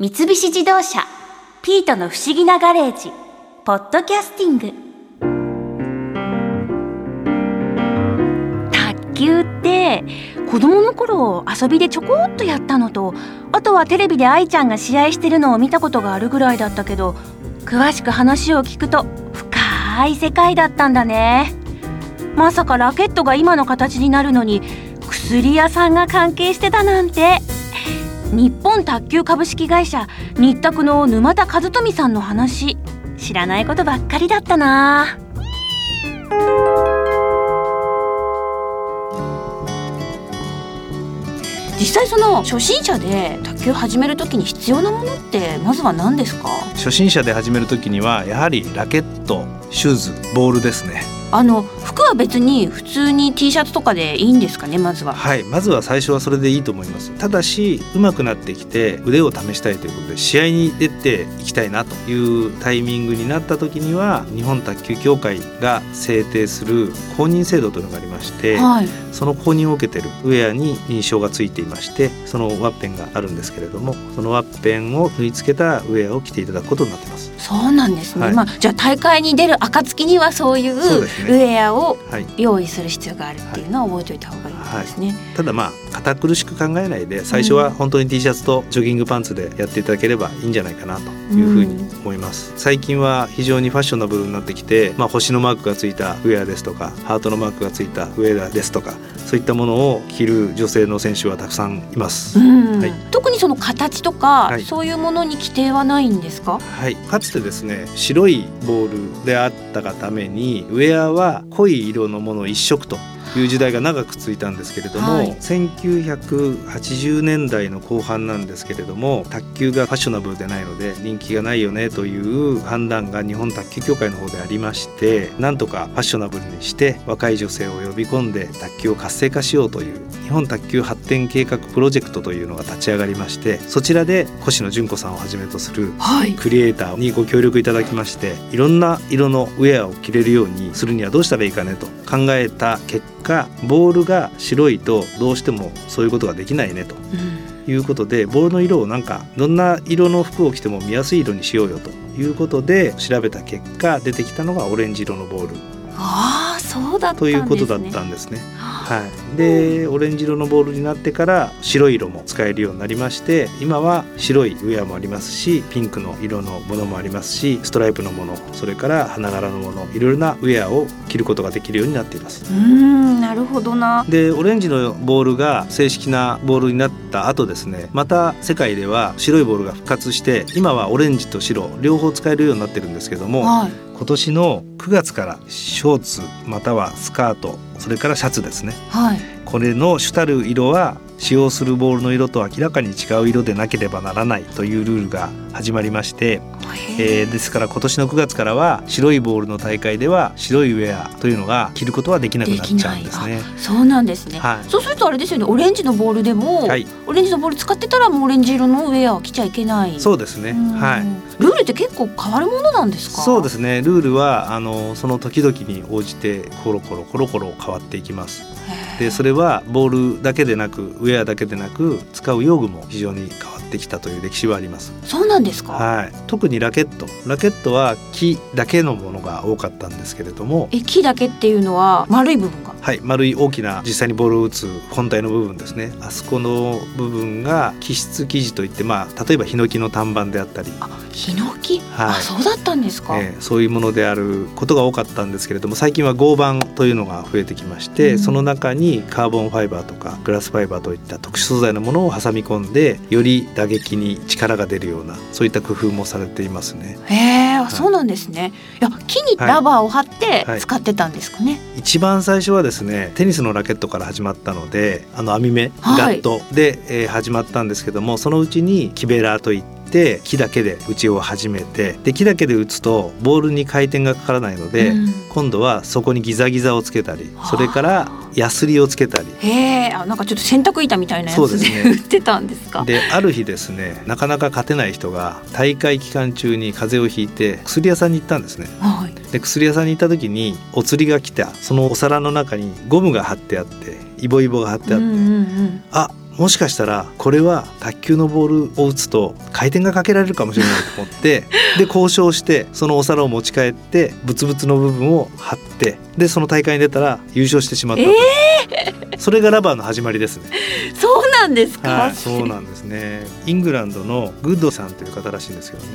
三菱自動車「ピートの不思議なガレージ」「ポッドキャスティング」卓球って子供の頃遊びでちょこっとやったのとあとはテレビで愛ちゃんが試合してるのを見たことがあるぐらいだったけど詳しく話を聞くと深い世界だったんだね。まさかラケットが今の形になるのに薬屋さんが関係してたなんて。日本卓球株式会社日卓の沼田和富さんの話。知らないことばっかりだったな。実際その初心者で卓球始める時に必要なものってまずは何ですか？初心者で始める時にはやはりラケットシューズボールですね。あの服は別に普通に T シャツとかでいいんですかねまずは。はいまずは最初はそれでいいと思います。ただし上手くなってきて腕を試したいということで試合に出ていきたいなというタイミングになった時には日本卓球協会が制定する公認制度というのがありまして、はい、その公認を受けてるウェアに認証がついていましてそのワッペンがあるんですけれどもそのワッペンを縫い付けたウェアを着ていただくことになってます。そうなんですね、はい、まあじゃあ大会に出る暁にはそういうウェアを用意する必要があるっていうのは覚えておいた方がいいですね、はい、ただまあ堅苦しく考えないで最初は本当に T シャツとジョギングパンツでやっていただければいいんじゃないかなというふうに思います、うん、最近は非常にファッショナブルになってきて、まあ、星のマークがついたウェアですとかハートのマークがついたウェアですとかそういったものを着る女性の選手はたくさんいます、はい、特にその形とか、はい、そういうものに規定はないんですか？はい。かつてですね白いボールであったがためにウェアは濃い色のもの一色という時代が長く続いたんですけれども、はい、1980年代の後半なんですけれども卓球がファッショナブルでないので人気がないよねという判断が日本卓球協会の方でありましてなんとかファッショナブルにして若い女性を呼び込んで卓球を活性化しようという日本卓球発展計画プロジェクトというのが立ち上がりましてそちらで星野純子さんをはじめとするクリエイターにご協力いただきまして、い、ろんな色のウェアを着れるようにするにはどうしたらいいかねと考えた結果ボールが白いとどうしてもそういうことができないねと。いうことでボールの色をなんかどんな色の服を着ても見やすい色にしようよということで調べた結果出てきたのがオレンジ色のボール。ああそうだ。ということだったんですね。はい、でオレンジ色のボールになってから白い色も使えるようになりまして今は白いウェアもありますしピンクの色のものもありますしストライプのものそれから花柄のものいろいろなウェアを着ることができるようになっていますうんなるほどなでオレンジのボールが正式なボールになった後ですねまた世界では白いボールが復活して今はオレンジと白両方使えるようになってるんですけども、はい、今年の9月からショーツまたはスカートそれからシャツですね、はい、これの主たる色は使用するボールの色と明らかに違う色でなければならないというルールが始まりまして、えー、ですから今年の9月からは白いボールの大会では白いウェアというのが着ることはできなくなっちゃうんですね。そうなんですね、はい、そうするとあれですよね。オレンジのボールでも、はい、オレンジのボール使ってたらもうオレンジ色のウェアを着ちゃいけない。そうですね。はい。ルールって結構変わるものなんですかそうですね。ルールはあのその時々に応じてコロコロコロコロ変わっていきます。でそれはボールだけでなくウェアだけでなく使う用具も非常に変わってきたという歴史はあります。そうなんですか？はい。特にラケット。ラケットは木だけのものが多かったんですけれどもえ木だけっていうのは丸い部分が？はい。丸い大きな実際にボールを打つ本体の部分ですね。あそこの部分が基質生地といってまあ例えばヒノキの単板であったりヒノキ、はい、あそうだったんですか、えー、そういうものであることが多かったんですけれども最近は合板というのが増えてきまして、うん、その中にカーボンファイバーとかグラスファイバーといった特殊素材のものを挟み込んでより打撃に力が出るようなそういった工夫もされていますね。へえ、はい、そうなんですね。いや木にラバーを貼って使ってたんですかね、はいはい、一番最初はですねテニスのラケットから始まったのであの網目ガットで、えー、始まったんですけどもそのうちにキベラーといってって木だけで打ちを始めてで木だけで打つとボールに回転がかからないので、うん、今度はそこにギザギザをつけたりそれからヤスリをつけたり。へえなんかちょっと洗濯板みたいなやつで、ね、売ってたんですか？である日ですねなかなか勝てない人が大会期間中に風邪をひいて薬屋さんに行ったんですね、はい、で薬屋さんに行った時にお釣りが来た。そのお皿の中にゴムが貼ってあってイボイボが貼ってあって、うんうんうん、あもしかしたらこれは卓球のボールを打つと回転がかけられるかもしれないと思って で交渉してそのお皿を持ち帰ってブツブツの部分を貼ってでその大会に出たら優勝してしまったと、えー、それがラバーの始まりですね。そうなんですか、はい、そうなんですね。イングランドのグッドさんという方らしいんですけどね。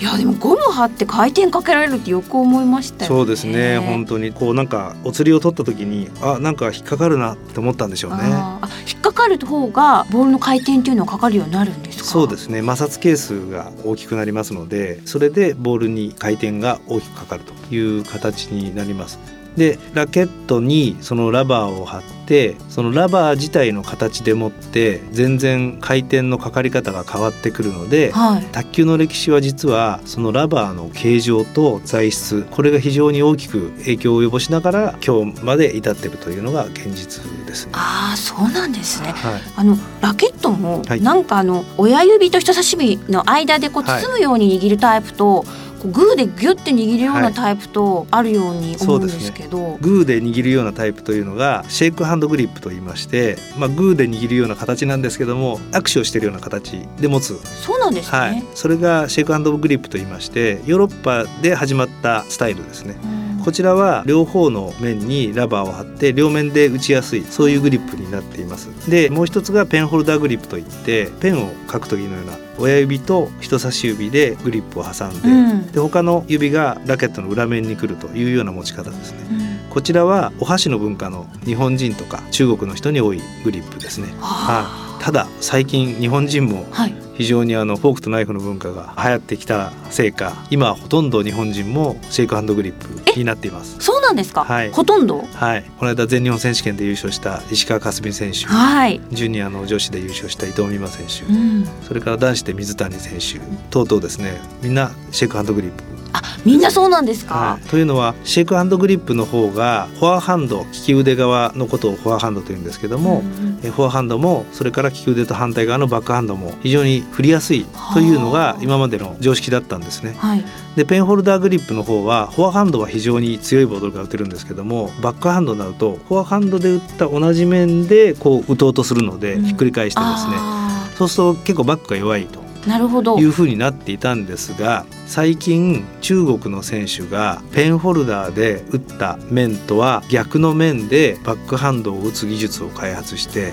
いやでもゴム貼って回転かけられるってよく思いましたそうですね。本当にこうなんかお釣りを取った時にあなんか引っかかるなって思ったんでしょうね。あ引っかかる方がボールの回転っていうのはかかるようになるんですか？そうですね。摩擦係数が大きくなりますのでそれでボールに回転が大きくかかるという形になりますでラケットにそのラバーを貼ってそのラバー自体の形でもって全然回転のかかり方が変わってくるので、はい、卓球の歴史は実はそのラバーの形状と材質これが非常に大きく影響を及ぼしながら今日まで至っているというのが現実ですね。ああそうなんですね。はい、あのラケットもなんかあの親指と人差し指の間でこう包むように握るタイプと、はいグーでギュッて握るようなタイプとあるように思うんですけど、はいね、グーで握るようなタイプというのがシェイクハンドグリップと言いまして、まあ、グーで握るような形なんですけども握手をしているような形で持つ。そうなんですね、はい、それがシェイクハンドグリップと言いましてヨーロッパで始まったスタイルですね。こちらは両方の面にラバーを貼って両面で打ちやすいそういうグリップになっています。でもう一つがペンホルダーグリップといってペンを書く時のような親指と人差し指でグリップを挟んでうん、で他の指がラケットの裏面に来るというような持ち方ですね、うん、こちらはお箸の文化の日本人とか中国の人に多いグリップですね、はい、ただ最近日本人も非常にあのフォークとナイフの文化が流行ってきたせいか今ほとんど日本人もシェイクハンドグリップになっています。そうなんですか、はい、ほとんど？はい。この間全日本選手権で優勝した石川佳純選手、はい、ジュニアの女子で優勝した伊藤美誠選手、うん、それから男子で水谷選手。等々ですねみんなシェイクハンドグリップあみんなそうなんですか、はい、というのはシェイクハンドグリップの方がフォアハンド利き腕側のことをフォアハンドというんですけども、うん、フォアハンドもそれから利き腕と反対側のバックハンドも非常に振りやすいというのが今までの常識だったんですね。はい、でペンホルダーグリップの方はフォアハンドは非常に強いボールが打てるんですけどもバックハンドになるとフォアハンドで打った同じ面でこう打とうとするので、ひっくり返してですね。そうすると結構バックが弱いとなるほど。いうふうになっていたんですが最近中国の選手がペンホルダーで打った面とは逆の面でバックハンドを打つ技術を開発して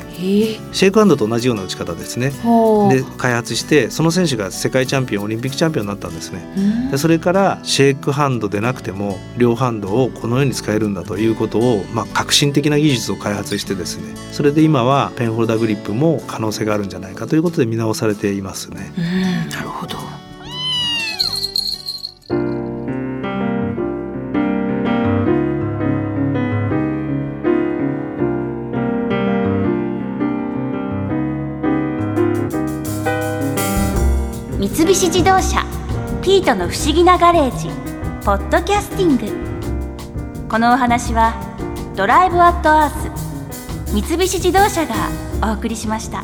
シェイクハンドと同じような打ち方ですね。で開発してその選手が世界チャンピオンオリンピックチャンピオンになったんですね。でそれからシェイクハンドでなくても両ハンドをこのように使えるんだということを、まあ、革新的な技術を開発してですね。それで今はペンホルダーグリップも可能性があるんじゃないかということで見直されていますね。なるほど。三菱自動車ピートの不思議なガレージポッドキャスティング。このお話はドライブアットアース三菱自動車がお送りしました。